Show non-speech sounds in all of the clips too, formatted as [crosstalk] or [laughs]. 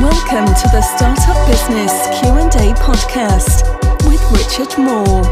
Welcome to the Startup Business Q&A podcast with Richard Moore.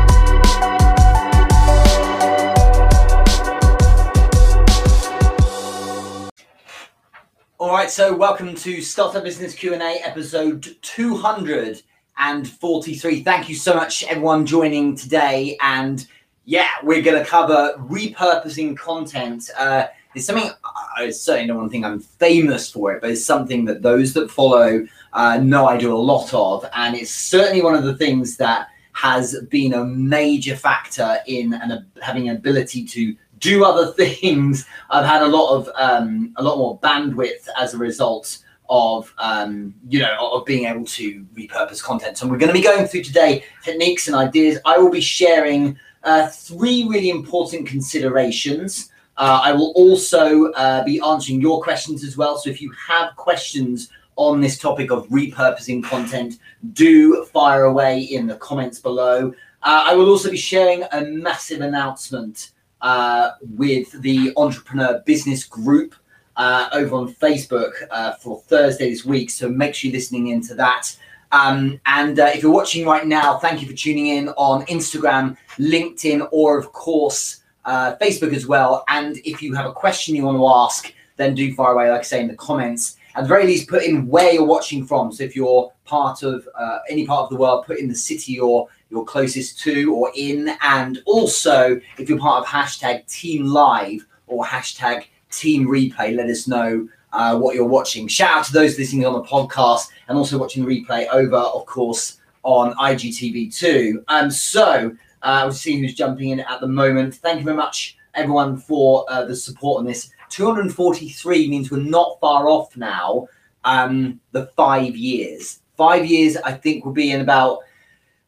All right, so welcome to Startup Business Q&A episode 243. Thank you so much everyone joining today and yeah, we're going to cover repurposing content. Uh, it's something I certainly don't think I'm famous for it, but it's something that those that follow uh, know I do a lot of, and it's certainly one of the things that has been a major factor in having an ability to do other [laughs] things. I've had a lot of um, a lot more bandwidth as a result of um, you know of being able to repurpose content. So we're going to be going through today techniques and ideas. I will be sharing uh, three really important considerations uh, I will also uh, be answering your questions as well. So if you have questions on this topic of repurposing content, do fire away in the comments below. Uh, I will also be sharing a massive announcement uh, with the Entrepreneur Business Group over on Facebook for Thursday this week. So make sure you're listening into that. Um, and if you're watching right now, thank you for tuning in on Instagram, LinkedIn, or of course, uh, Facebook as well. And if you have a question you want to ask, then do fire away, like I say, in the comments. At the very least, put in where you're watching from. So if you're part of uh, any part of the world, put in the city you're, you're closest to or in. And also, if you're part of hashtag Team Live or hashtag Team Replay, let us know uh, what you're watching. Shout out to those listening on the podcast and also watching the replay over, of course, on IGTV too. Um, so uh, we'll see who's jumping in at the moment. Thank you very much, everyone, for uh, the support on this. 243 means we're not far off now. Um, the five years. Five years, I think, will be in about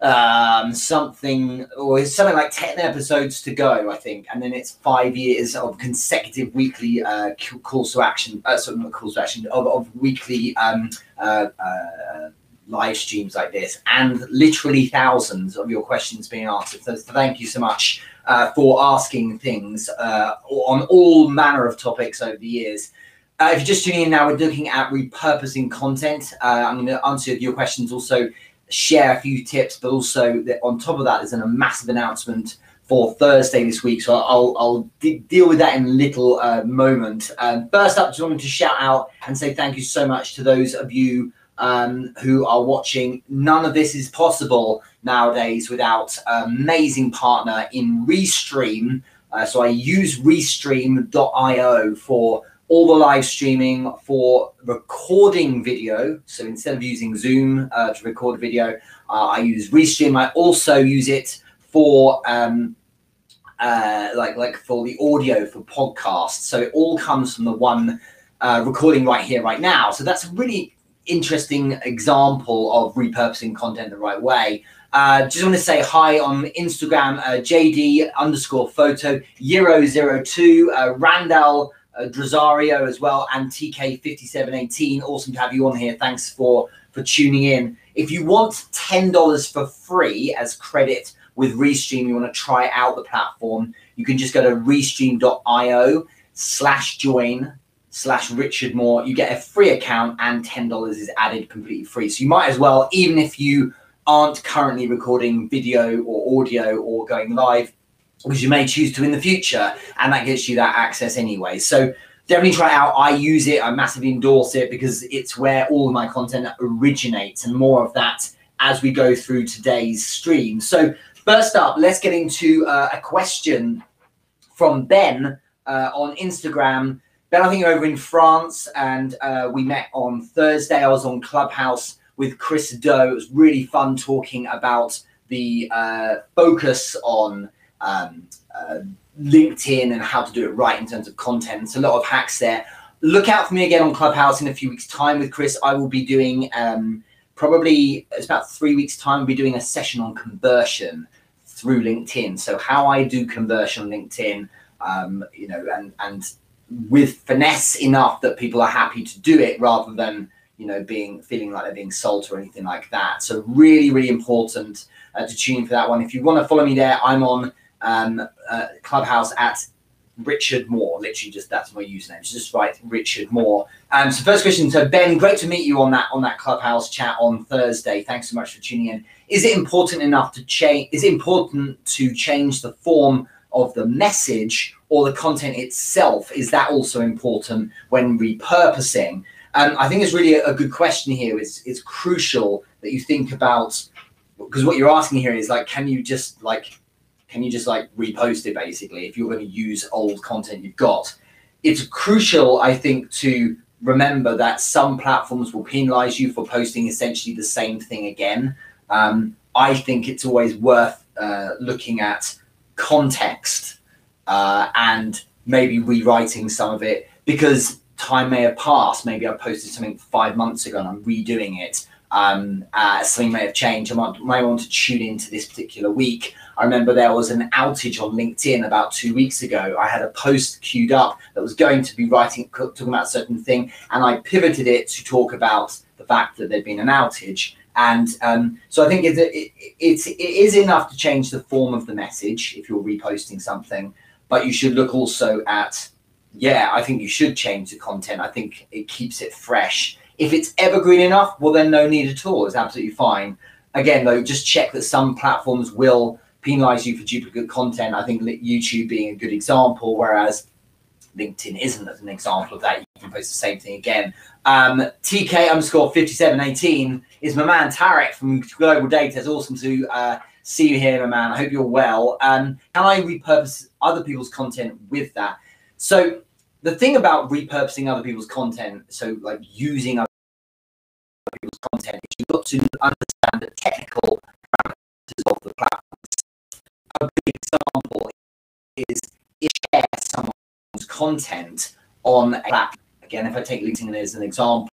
um, something or something like 10 episodes to go, I think. And then it's five years of consecutive weekly uh, calls to action, uh, sorry, not calls to action, of, of weekly um, uh, uh live streams like this and literally thousands of your questions being answered. So thank you so much uh, for asking things uh, on all manner of topics over the years. Uh, if you're just tuning in now, we're looking at repurposing content. Uh, I'm going to answer your questions, also share a few tips, but also that on top of that, there's a massive announcement for Thursday this week. So I'll, I'll deal with that in a little uh, moment. Um, first up, just wanted to shout out and say thank you so much to those of you um, who are watching. None of this is possible nowadays without an amazing partner in Restream. Uh, so I use Restream.io for all the live streaming for recording video. So instead of using Zoom uh, to record a video, uh, I use Restream. I also use it for um, uh, like like for the audio for podcasts. So it all comes from the one uh, recording right here, right now. So that's a really interesting example of repurposing content the right way. Uh, just want to say hi on Instagram, uh, JD underscore photo, Euro02, uh, Randall uh, Drazario as well, and TK5718. Awesome to have you on here. Thanks for, for tuning in. If you want $10 for free as credit with Restream, you want to try out the platform, you can just go to restream.io slash join slash Richard Moore, you get a free account and $10 is added completely free. So you might as well, even if you aren't currently recording video or audio or going live, because you may choose to in the future, and that gets you that access anyway. So definitely try it out. I use it, I massively endorse it because it's where all of my content originates, and more of that as we go through today's stream. So, first up, let's get into uh, a question from Ben uh, on Instagram. Ben, I think you're over in France, and uh, we met on Thursday. I was on Clubhouse with Chris Do. It was really fun talking about the uh, focus on um, uh, LinkedIn and how to do it right in terms of content. It's a lot of hacks there. Look out for me again on Clubhouse in a few weeks' time with Chris. I will be doing um, probably it's about three weeks' time. We'll be doing a session on conversion through LinkedIn. So how I do conversion on LinkedIn, um, you know, and and with finesse enough that people are happy to do it rather than you know being feeling like they're being sold or anything like that so really really important uh, to tune for that one if you want to follow me there i'm on um, uh, clubhouse at Richard Moore. Literally, just that's my username. Just write Richard Moore. Um, so first question. So Ben, great to meet you on that on that clubhouse chat on Thursday. Thanks so much for tuning in. Is it important enough to change? Is it important to change the form of the message or the content itself? Is that also important when repurposing? Um, I think it's really a, a good question here. It's it's crucial that you think about because what you're asking here is like, can you just like can you just like repost it basically if you're going to use old content you've got? It's crucial, I think, to remember that some platforms will penalize you for posting essentially the same thing again. Um, I think it's always worth uh, looking at context uh, and maybe rewriting some of it because time may have passed. Maybe I posted something five months ago and I'm redoing it um, uh, something may have changed. I might, might want to tune into this particular week. I remember there was an outage on LinkedIn about two weeks ago. I had a post queued up that was going to be writing, talking about a certain thing, and I pivoted it to talk about the fact that there'd been an outage. And um, so I think it, it, it's, it is enough to change the form of the message if you're reposting something, but you should look also at, yeah, I think you should change the content. I think it keeps it fresh if it's evergreen enough, well, then no need at all. It's absolutely fine. Again, though, just check that some platforms will penalize you for duplicate content. I think YouTube being a good example, whereas LinkedIn isn't as an example of that. You can post the same thing again. Um, TK underscore 5718 is my man Tarek from Global Data. It's awesome to uh, see you here, my man. I hope you're well. Um, can I repurpose other people's content with that? So the thing about repurposing other people's content, so like using other people's content, is you've got to understand the technical big example is if share someone's content on a platform. Again, if I take LinkedIn as an example,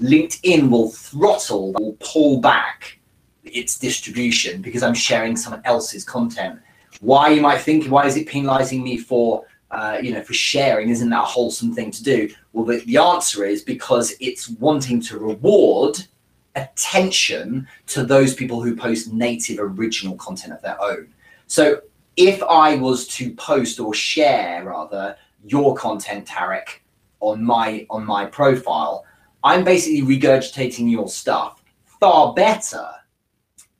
LinkedIn will throttle, will pull back its distribution because I'm sharing someone else's content. Why you might think, why is it penalizing me for uh, you know, for sharing, isn't that a wholesome thing to do? Well, the, the answer is because it's wanting to reward attention to those people who post native original content of their own. So if I was to post or share rather your content, Tarek, on my on my profile, I'm basically regurgitating your stuff. Far better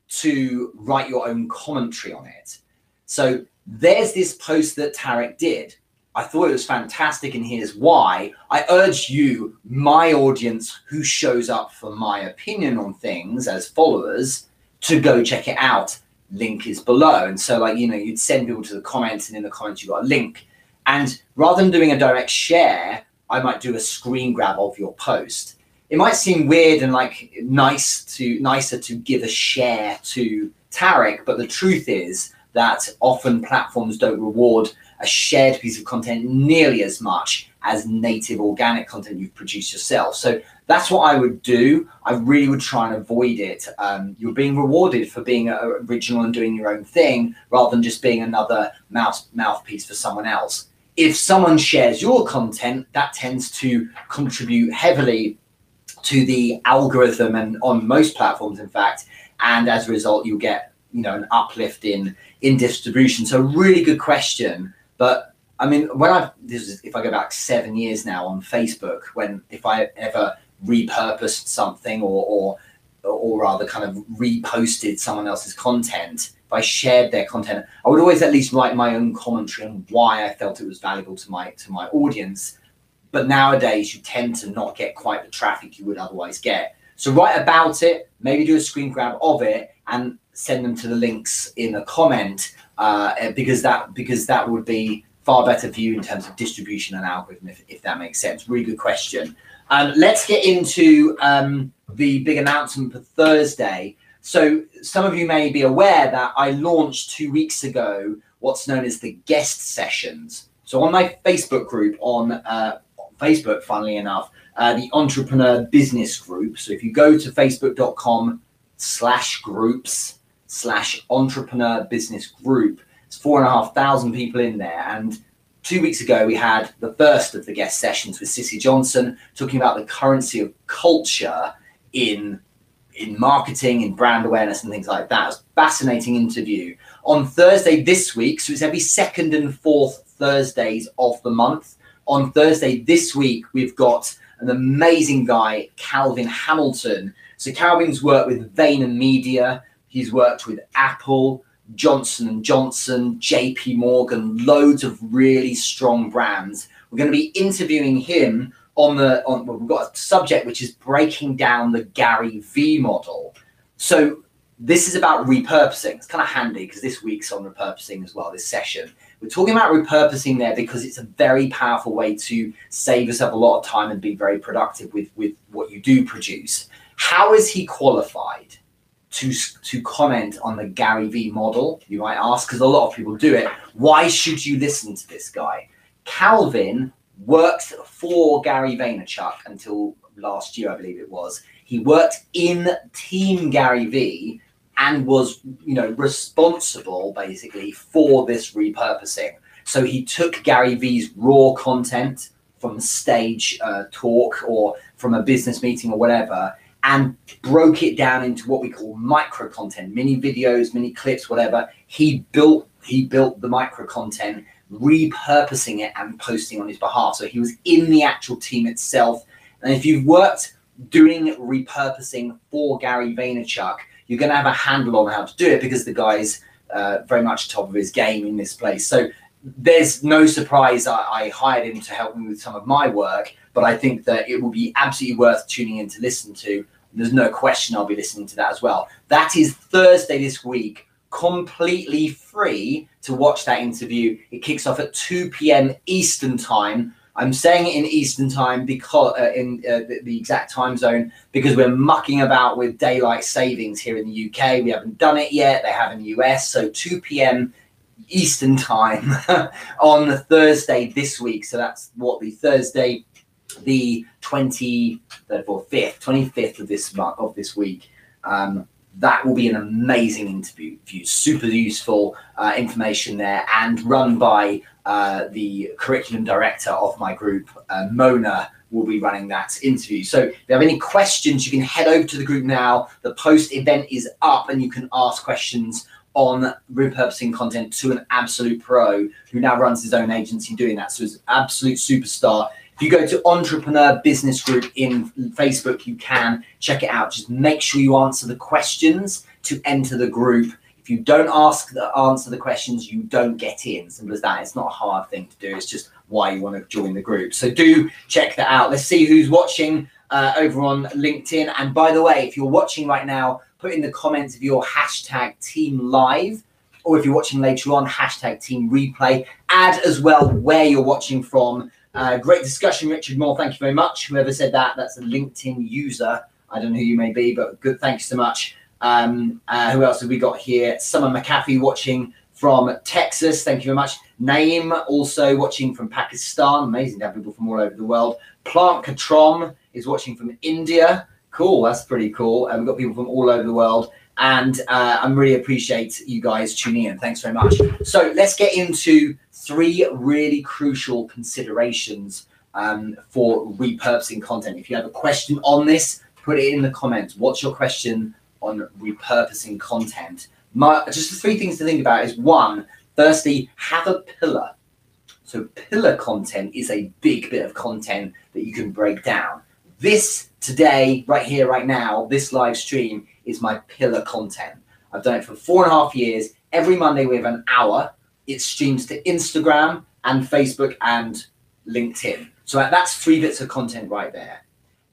to write your own commentary on it. So there's this post that Tarek did. I thought it was fantastic, and here's why. I urge you, my audience who shows up for my opinion on things as followers, to go check it out. Link is below. And so, like, you know, you'd send people to the comments, and in the comments, you got a link. And rather than doing a direct share, I might do a screen grab of your post. It might seem weird and like nice to nicer to give a share to Tarek, but the truth is that often platforms don't reward a shared piece of content nearly as much as native organic content you've produced yourself. So that's what I would do. I really would try and avoid it. Um, you're being rewarded for being original and doing your own thing rather than just being another mouse mouthpiece for someone else. If someone shares your content, that tends to contribute heavily to the algorithm and on most platforms, in fact. And as a result, you'll get you know an uplift in in distribution. So really good question. But I mean, when I this is if I go back seven years now on Facebook, when if I ever repurposed something or or or rather kind of reposted someone else's content, if I shared their content, I would always at least write my own commentary on why I felt it was valuable to my to my audience. But nowadays, you tend to not get quite the traffic you would otherwise get. So write about it, maybe do a screen grab of it, and send them to the links in a comment uh, because that because that would be far better for you in terms of distribution and algorithm if, if that makes sense. Really good question. Um, let's get into um, the big announcement for thursday. So some of you may be aware that i launched two weeks ago what's known as the guest sessions. So on my facebook group on uh, facebook funnily enough uh, the entrepreneur business group. So if you go to facebook.com slash groups slash entrepreneur business group. It's four and a half thousand people in there. And two weeks ago, we had the first of the guest sessions with Sissy Johnson talking about the currency of culture in in marketing, in brand awareness, and things like that. It was a fascinating interview. On Thursday this week, so it's every second and fourth Thursdays of the month. On Thursday this week, we've got an amazing guy, Calvin Hamilton. So Calvin's worked with Vayner Media. He's worked with Apple, Johnson and Johnson, JP Morgan, loads of really strong brands. We're going to be interviewing him on the on well, we've got a subject which is breaking down the Gary V model. So this is about repurposing. It's kind of handy because this week's on repurposing as well, this session. We're talking about repurposing there because it's a very powerful way to save yourself a lot of time and be very productive with, with what you do produce. How is he qualified to, to comment on the Gary V model? You might ask, because a lot of people do it. Why should you listen to this guy? Calvin worked for Gary Vaynerchuk until last year, I believe it was. He worked in Team Gary V and was, you know, responsible basically for this repurposing. So he took Gary V's raw content from stage uh, talk or from a business meeting or whatever and broke it down into what we call micro content, mini videos, mini clips, whatever. He built he built the micro content, repurposing it and posting on his behalf. So he was in the actual team itself. And if you've worked doing repurposing for Gary Vaynerchuk, you're going to have a handle on how to do it because the guy's uh, very much top of his game in this place. So there's no surprise I, I, hired him to help me with some of my work, but I think that it will be absolutely worth tuning in to listen to. There's no question I'll be listening to that as well. That is Thursday this week, completely free to watch that interview. It kicks off at 2 p.m. Eastern Time I'm saying it in Eastern time because uh, in uh, the, the, exact time zone because we're mucking about with daylight savings here in the UK. We haven't done it yet. They have in the US. So 2 p.m. Eastern time [laughs] on the Thursday this week. So that's what the Thursday, the 20, or 5th, 25th of this month of this week. Um, that will be an amazing interview, super useful uh, information there, and run by uh, the curriculum director of my group, uh, Mona, will be running that interview. So if you have any questions, you can head over to the group now. The post event is up, and you can ask questions on repurposing content to an absolute pro who now runs his own agency doing that. So he's an absolute superstar. If you go to Entrepreneur Business Group in Facebook, you can check it out. Just make sure you answer the questions to enter the group if you don't ask the answer the questions, you don't get in. Simple as that. It's not a hard thing to do. It's just why you want to join the group. So do check that out. Let's see who's watching uh, over on LinkedIn. And by the way, if you're watching right now, put in the comments of your hashtag team live, or if you're watching later on, hashtag team replay. Add as well where you're watching from. Uh, great discussion, Richard Moore. Thank you very much. Whoever said that, that's a LinkedIn user. I don't know who you may be, but good. Thanks so much. Um, uh, who else have we got here? Summer McAfee watching from Texas. Thank you very much. Naim also watching from Pakistan. Amazing to have people from all over the world. Plant Katrom is watching from India. Cool, that's pretty cool. We've got people from all over the world. And uh, I really appreciate you guys tuning in. Thanks very much. So let's get into three really crucial considerations um, for repurposing content. If you have a question on this, put it in the comments. What's your question on repurposing content. My, just the three things to think about is one, firstly, have a pillar. So pillar content is a big bit of content that you can break down. This today, right here, right now, this live stream is my pillar content. I've done it for four and a half years. Every Monday we have an hour. It streams to Instagram and Facebook and LinkedIn. So that's three bits of content right there.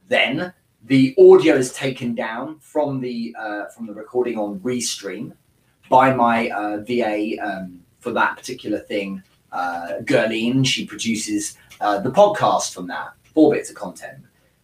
Then the audio is taken down from the uh, from the recording on Restream by my uh, VA um, for that particular thing, uh, Gerline. She produces uh, the podcast from that, four bits of content.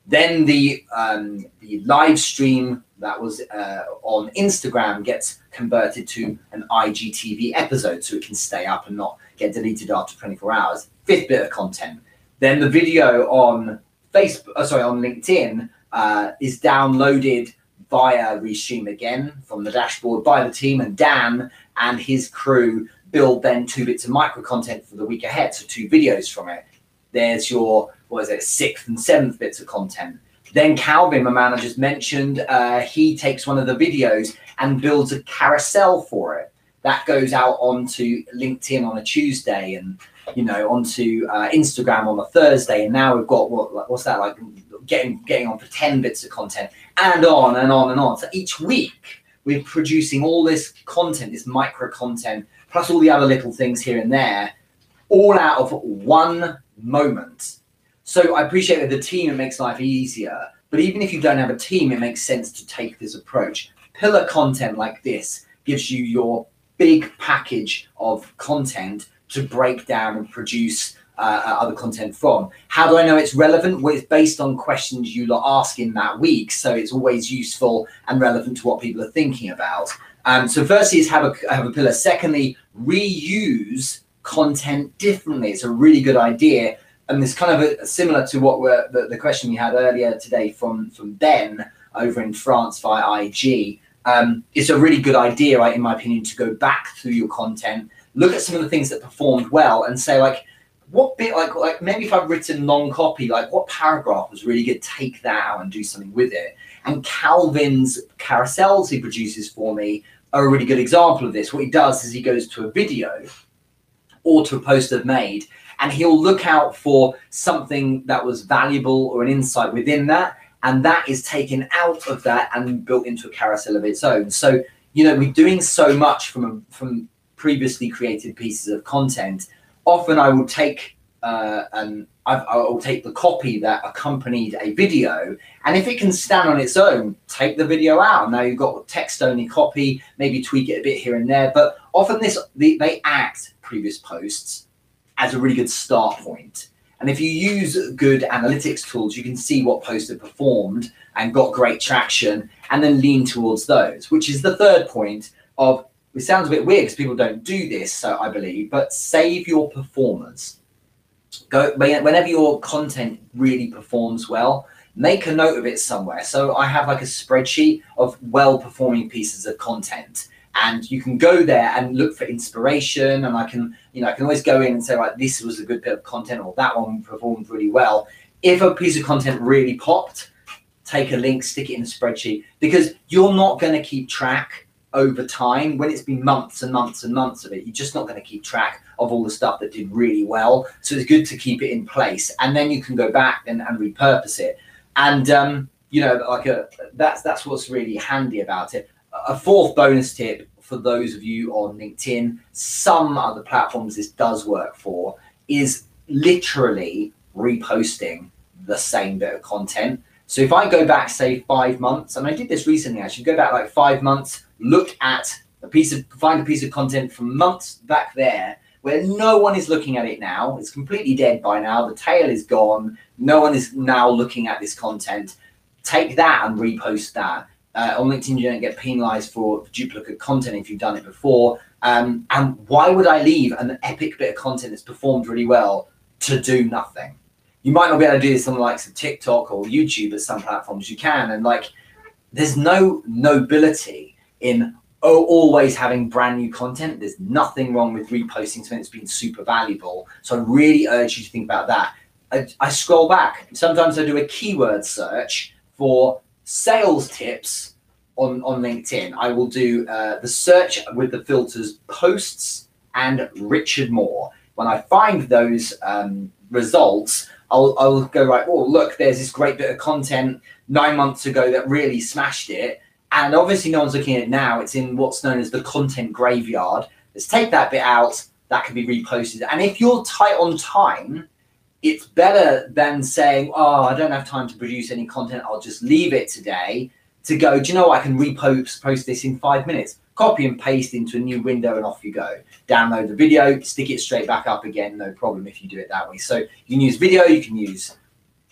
Then the um, the live stream that was uh, on Instagram gets converted to an IGTV episode, so it can stay up and not get deleted after 24 hours. Fifth bit of content. Then the video on Facebook, uh, sorry, on LinkedIn uh, is downloaded via Restream again from the dashboard by the team, and Dan and his crew build then two bits of micro content for the week ahead, so two videos from it. There's your what is it, sixth and seventh bits of content. Then Calvin, my man, I just mentioned, uh, he takes one of the videos and builds a carousel for it. That goes out onto LinkedIn on a Tuesday, and you know, onto uh, Instagram on a Thursday, and now we've got what what's that like? Getting getting on for ten bits of content, and on and on and on. So each week we're producing all this content, this micro content, plus all the other little things here and there, all out of one moment. So I appreciate that the team it makes life easier, but even if you don't have a team, it makes sense to take this approach. Pillar content like this gives you your big package of content to break down and produce uh, uh, other content from. How do I know it's relevant? Well, it's based on questions you lot ask in that week, so it's always useful and relevant to what people are thinking about. Um, so, firstly, is have a have a pillar. Secondly, reuse content differently. It's a really good idea, and it's kind of a, similar to what we're the, the question we had earlier today from from Ben over in France via IG um, it's a really good idea, right, in my opinion, to go back through your content, look at some of the things that performed well, and say like, what bit like like maybe if I've written long copy, like what paragraph was really good, take that out and do something with it. And Calvin's carousels he produces for me are a really good example of this. What he does is he goes to a video or to a post I've made, and he'll look out for something that was valuable or an insight within that, and that is taken out of that and built into a carousel of its own. So you know we're doing so much from from previously created pieces of content. Often I will take uh, and I will take the copy that accompanied a video, and if it can stand on its own, take the video out. Now you've got text only copy, maybe tweak it a bit here and there, but often this they act previous posts as a really good start point. And if you use good analytics tools, you can see what posts have performed and got great traction and then lean towards those, which is the third point of it sounds a bit weird because people don't do this, so I believe, but save your performers. Go whenever your content really performs well, make a note of it somewhere. So I have like a spreadsheet of well performing pieces of content and you can go there and look for inspiration. And i can you know i can always go in and say like this was a good bit of content or that one performed really well. If a piece of content really popped take a link stick it in a spreadsheet. Because you're not going to keep track over time. When it's been months and months and months of it you're just not going to keep track of all the stuff that did really well. So it's good to keep it in place. And then you can go back and, and repurpose it. And um, you know like a that's that's what's really handy about it a fourth bonus tip for those of you on LinkedIn, some other platforms this does work for, is literally reposting the same bit of content. So if I go back, say, five months, and I did this recently actually, go back like five months, look at a piece of, find a piece of content from months back there where no one is looking at it now. It's completely dead by now. The tail is gone. No one is now looking at this content. Take that and repost that uh, on LinkedIn, you don't get penalized for duplicate content if you've done it before. Um, and why would I leave an epic bit of content that's performed really well to do nothing? You might not be able to do this on the likes of TikTok or YouTube, but some platforms you can. And like, there's no nobility in oh, always having brand new content. There's nothing wrong with reposting something that's been super valuable. So I really urge you to think about that. I, I scroll back. Sometimes I do a keyword search for sales tips on, on LinkedIn. I will do uh, the search with the filters posts and Richard Moore. When I find those um, results, I'll, I'll go right. Oh, look, there's this great bit of content nine months ago that really smashed it. And obviously, no one's looking at it now. It's in what's known as the content graveyard. Let's take that bit out. That can be reposted. And if you're tight on time, it's better than saying, "Oh, I don't have time to produce any content. I'll just leave it today." To go, do you know? I can repost post this in five minutes. Copy and paste into a new window, and off you go. Download the video, stick it straight back up again. No problem if you do it that way. So you can use video. You can use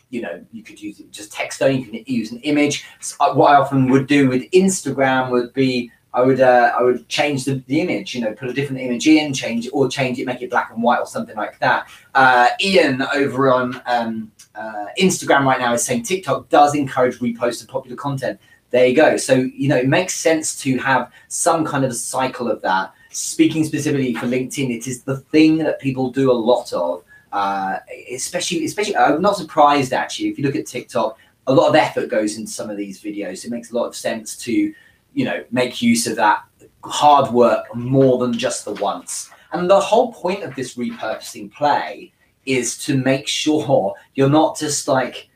you know, you could use just text only, you can use an image. So what I often would do with Instagram would be I would uh, I would change the, the image, you know, put a different image in, change or change it, make it black and white or something like that. Uh, Ian over on um, uh, Instagram right now is saying TikTok does encourage repost of popular content. There you go. So you know, it makes sense to have some kind of cycle of that. Speaking specifically for LinkedIn, it is the thing that people do a lot of. Uh, especially, especially, I'm not surprised actually. If you look at TikTok, a lot of effort goes into some of these videos. It makes a lot of sense to you know make use of that hard work more than just the once. And the whole point of this repurposing play is to make sure you're not just like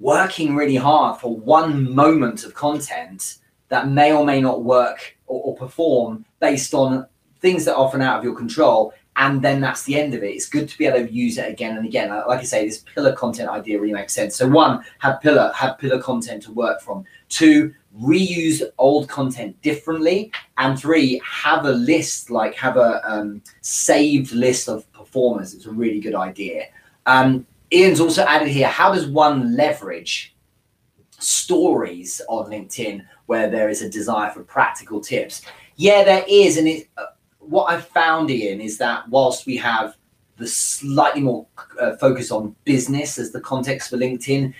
working really hard for one moment of content that may or may not work or, or perform based on things that are often out of your control and then that's the end of it. It's good to be able to use it again and again. Like I say, this pillar content idea really makes sense. So one, have pillar have pillar content to work from. Two, reuse old content differently. And three, have a list, like have a um, saved list of performers. It's a really good idea. Um, Ian's also added here. How does one leverage stories on LinkedIn where there is a desire for practical tips? Yeah, there is, and it. What I've found, Ian, is that whilst we have the slightly more uh, focus on business as the context for LinkedIn,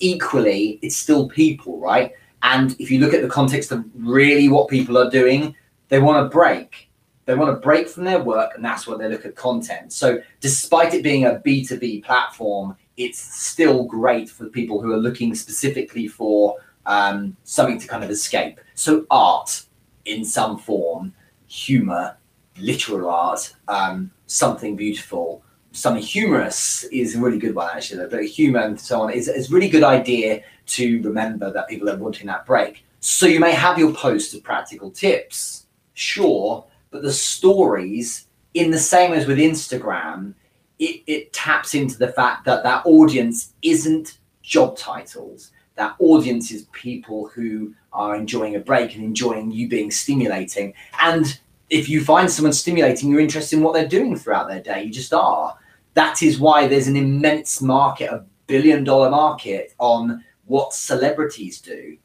equally, it's still people, right? And if you look at the context of really what people are doing, they want to break. They want to break from their work, and that's why they look at content. So, despite it being a B2B platform, it's still great for people who are looking specifically for um, something to kind of escape. So, art in some form, humor, literal art, um, something beautiful, something humorous is a really good one actually. But humor and so on is, is a really good idea to remember that people are wanting that break. So you may have your posts of practical tips, sure, but the stories, in the same as with Instagram, it, it taps into the fact that that audience isn't job titles. That audience is people who are enjoying a break and enjoying you being stimulating. And if you find someone stimulating, you're interested in what they're doing throughout their day. You just are. That is why there's an immense market, a billion dollar market on what celebrities do.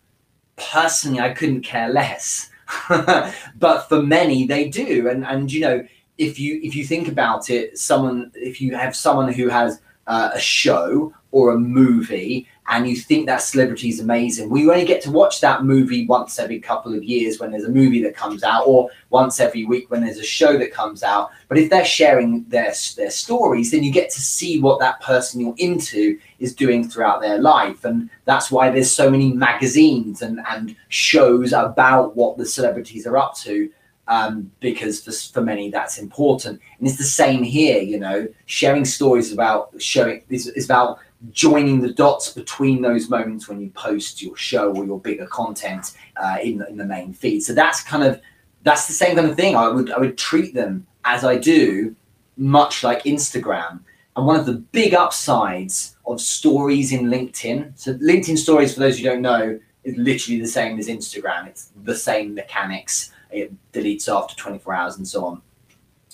Personally, I couldn't care less. [laughs] but for many, they do. And and you know, if you if you think about it, someone if you have someone who has uh, a show or a movie and you think that celebrity is amazing, you only get to watch that movie once every couple of years when there's a movie that comes out, or once every week when there's a show that comes out. But if they're sharing their their stories, then you get to see what that person you're into is doing throughout their life, and that's why there's so many magazines and and shows about what the celebrities are up to. Um, because for, for many that's important, and it's the same here. You know, sharing stories about showing is, is about joining the dots between those moments when you post your show or your bigger content uh, in, in the main feed. So that's kind of that's the same kind of thing. I would I would treat them as I do, much like Instagram. And one of the big upsides of stories in LinkedIn. So LinkedIn stories, for those who don't know, is literally the same as Instagram. It's the same mechanics. It deletes after 24 hours and so on.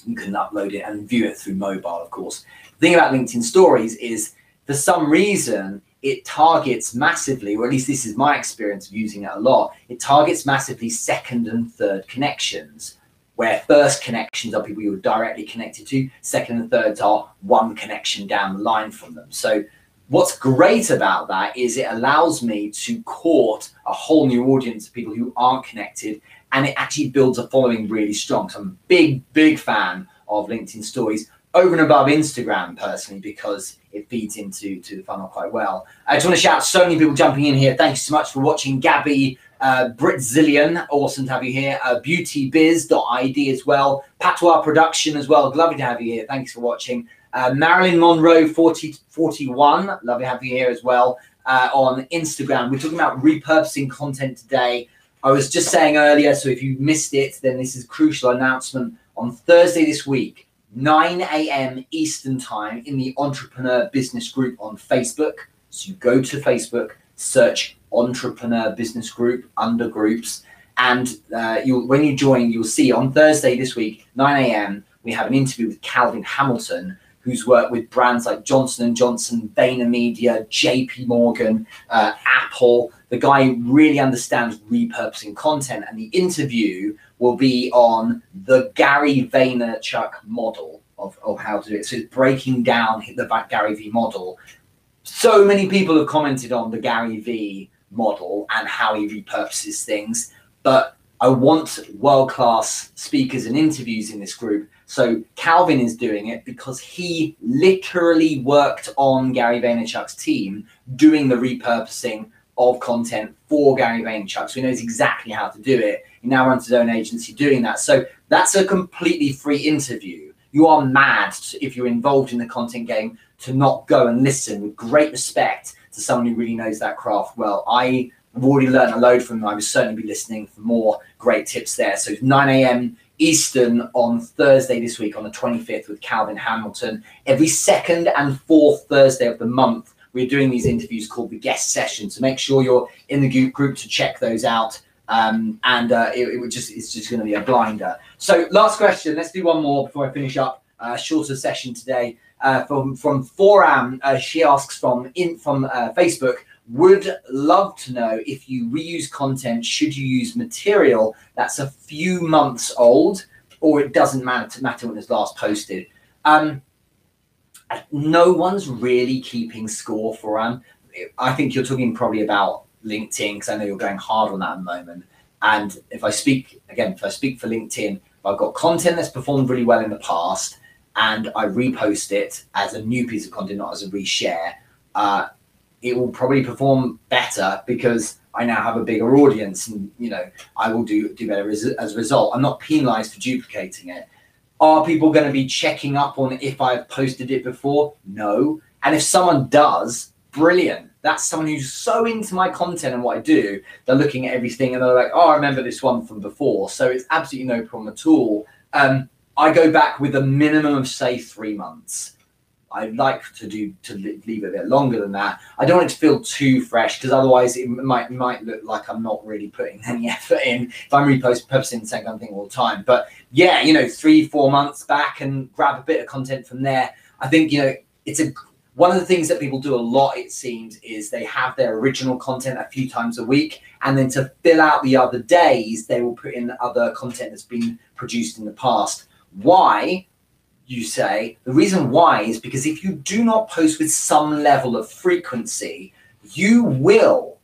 You can upload it and view it through mobile, of course. The thing about LinkedIn stories is for some reason it targets massively, or at least this is my experience of using it a lot, it targets massively second and third connections, where first connections are people you're directly connected to, second and thirds are one connection down the line from them. So what's great about that is it allows me to court a whole new audience of people who aren't connected and it actually builds a following really strong. So I'm a big, big fan of LinkedIn stories over and above Instagram personally because it feeds into to the funnel quite well. I just want to shout so many people jumping in here. Thank you so much for watching. Gabby, uh, Britzillion, awesome to have you here. Uh, beautybiz.id as well. Patois Production as well. Lovely to have you here. Thanks for watching. Uh, Marilyn Monroe 4041, lovely to have you here as well uh, on Instagram. We're talking about repurposing content today. I was just saying earlier, so if you missed it, then this is a crucial announcement on Thursday this week. 9 a.m. Eastern Time in the Entrepreneur Business Group on Facebook. So you go to Facebook, search Entrepreneur Business Group under groups, and uh, you'll when you join, you'll see on Thursday this week, 9 a.m. We have an interview with Calvin Hamilton, who's worked with brands like Johnson Johnson, VaynerMedia, J.P. Morgan, uh, Apple. The guy really understands repurposing content, and the interview will be on the Gary Vaynerchuk model of, of how to do it. So it's breaking down the Gary V model. So many people have commented on the Gary V model and how he repurposes things, but I want world class speakers and interviews in this group. So Calvin is doing it because he literally worked on Gary Vaynerchuk's team doing the repurposing of content for Gary Vaynerchuk. So he knows exactly how to do it. He now runs his own agency doing that. So That's a completely free interview. You are mad if you're involved in the content game to not go and listen with great respect to someone who really knows that craft well. I have already learned a load from them. I will certainly be listening for more great tips there. So 9 a.m. Eastern on Thursday this week on the 25th with Calvin Hamilton. Every second and fourth Thursday of the month, we're doing these interviews called the guest session. So make sure you're in the group to check those out. Um, and uh, it, it just it's just going to be a blinder. So last question. Let's do one more before I finish up. Uh, shorter session today uh, from from Foram. Uh, she asks from in from uh, Facebook. Would love to know if you reuse content, should you use material that's a few months old, or it doesn't matter matter when it's last posted. Um, no one's really keeping score for. I think you're talking probably about LinkedIn because I know you're going hard on that at the moment. And if I speak again, if I speak for LinkedIn, I've got content that's performed really well in the past and I repost it as a new piece of content, not as a reshare, uh, it will probably perform better because I now have a bigger audience, and you know I will do do better as, as a result. I'm not penalised for duplicating it. Are people going to be checking up on if I've posted it before? No. And if someone does, brilliant. That's someone who's so into my content and what I do, they're looking at everything and they're like, oh, I remember this one from before. So it's absolutely no problem at all. Um, I go back with a minimum of, say, three months. I'd like to do to leave it a bit longer than that. I don't want it to feel too fresh because otherwise it might might look like I'm not really putting [laughs] any effort in if I'm repurposing the same kind of thing all the time. But yeah, you know, three four months back and grab a bit of content from there. I think you know it's a one of the things that people do a lot, it seems, is they have their original content a few times a week, and then to fill out the other days, they will put in other content that's been produced in the past. Why? You say the reason why is because if you do not post with some level of frequency, you will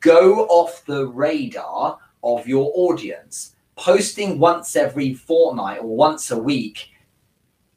go off the radar of your audience. Posting once every fortnight or once a week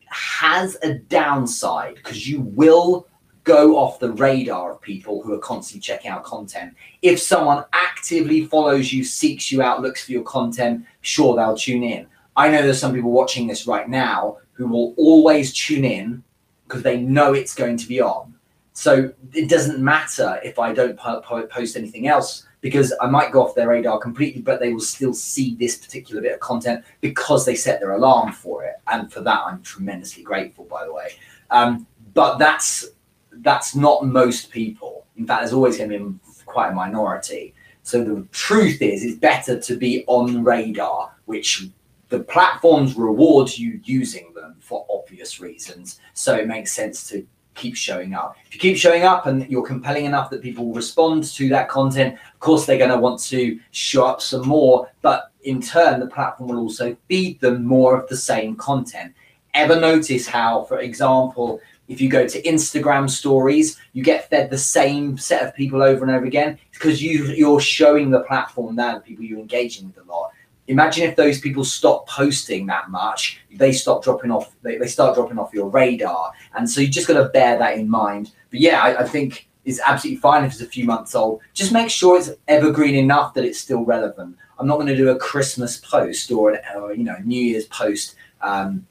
has a downside because you will go off the radar of people who are constantly checking out content. If someone actively follows you, seeks you out, looks for your content, sure, they'll tune in. I know there's some people watching this right now who will always tune in because they know it's going to be on. So it doesn't matter if I don't post anything else because I might go off their radar completely, but they will still see this particular bit of content because they set their alarm for it. And for that, I'm tremendously grateful, by the way. Um, but that's that's not most people. In fact, there's always going to be quite a minority. So the truth is, it's better to be on radar, which the platforms reward you using them for obvious reasons. So it makes sense to keep showing up. If you keep showing up and you're compelling enough that people respond to that content, of course they're going to want to show up some more, but in turn the platform will also feed them more of the same content. Ever notice how, for example, if you go to Instagram stories, you get fed the same set of people over and over again because you you're showing the platform that the people you're engaging with a lot imagine if those people stop posting that much they stop dropping off they, they start dropping off your radar. And so you just got to bear that in mind. But yeah I, I, think it's absolutely fine if it's a few months old. Just make sure it's evergreen enough that it's still relevant. I'm not going to do a christmas post or, an, or you know new year's post um,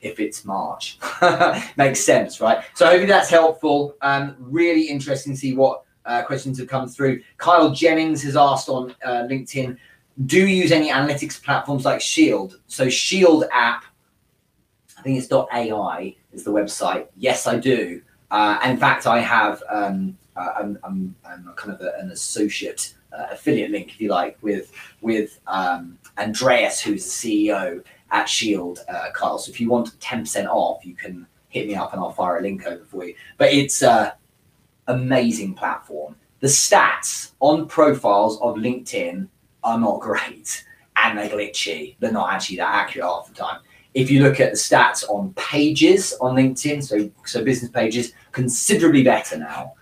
if it's march. [laughs] Makes sense right? So hopefully that's helpful. Um, really interesting to see what uh, questions have come through. Kyle jennings has asked on uh, linkedin do use any analytics platforms like Shield? So Shield app, I think it's .ai is the website. Yes, I do. Uh, in fact, I have um, uh, I'm, I'm, I'm, kind of a, an associate uh, affiliate link, if you like, with with um, Andreas, who's the CEO at Shield, uh, Kyle. So if you want 10% off, you can hit me up and I'll fire a link over for you. But it's an amazing platform. The stats on profiles of LinkedIn are not great and they're glitchy. They're not actually that accurate half the time. If you look at the stats on pages on LinkedIn, so so business pages, considerably better now.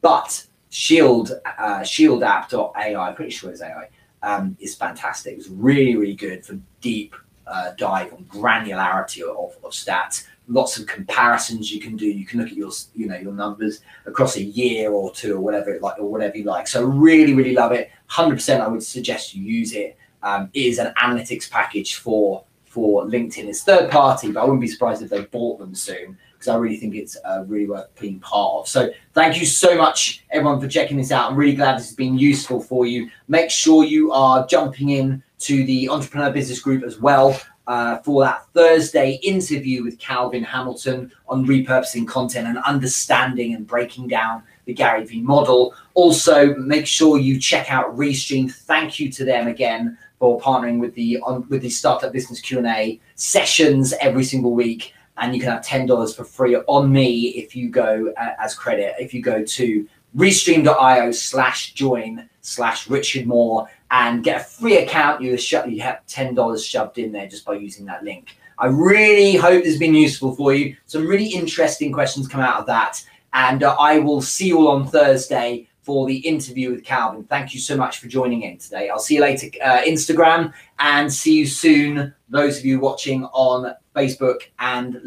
But Shield uh, Shield app.ai, pretty sure it's AI, um, is fantastic. It's really really good for deep uh, dive on granularity of, of stats. Lots of comparisons you can do. You can look at your you know your numbers across a year or two or whatever like or whatever you like. So really really love it. 100% I would suggest you use it. Um, it is an analytics package for for LinkedIn. It's third party, but I wouldn't be surprised if they bought them soon because I really think it's uh, really worth being part of. So thank you so much, everyone, for checking this out. I'm really glad this has been useful for you. Make sure you are jumping in to the Entrepreneur Business Group as well. Uh, for that Thursday interview with Calvin Hamilton on repurposing content and understanding and breaking down the Gary Vee model. Also, make sure you check out Restream. Thank you to them again for partnering with the on, with the Startup Business Q and A sessions every single week and you can have $10 for free on me if you go uh, as credit if you go to restream.io slash join slash richard moore and get a free account you, you have $10 shoved in there just by using that link i really hope this has been useful for you some really interesting questions come out of that and uh, i will see you all on thursday for the interview with Calvin. Thank you so much for joining in today. I'll see you later, uh, Instagram, and see you soon, those of you watching on Facebook and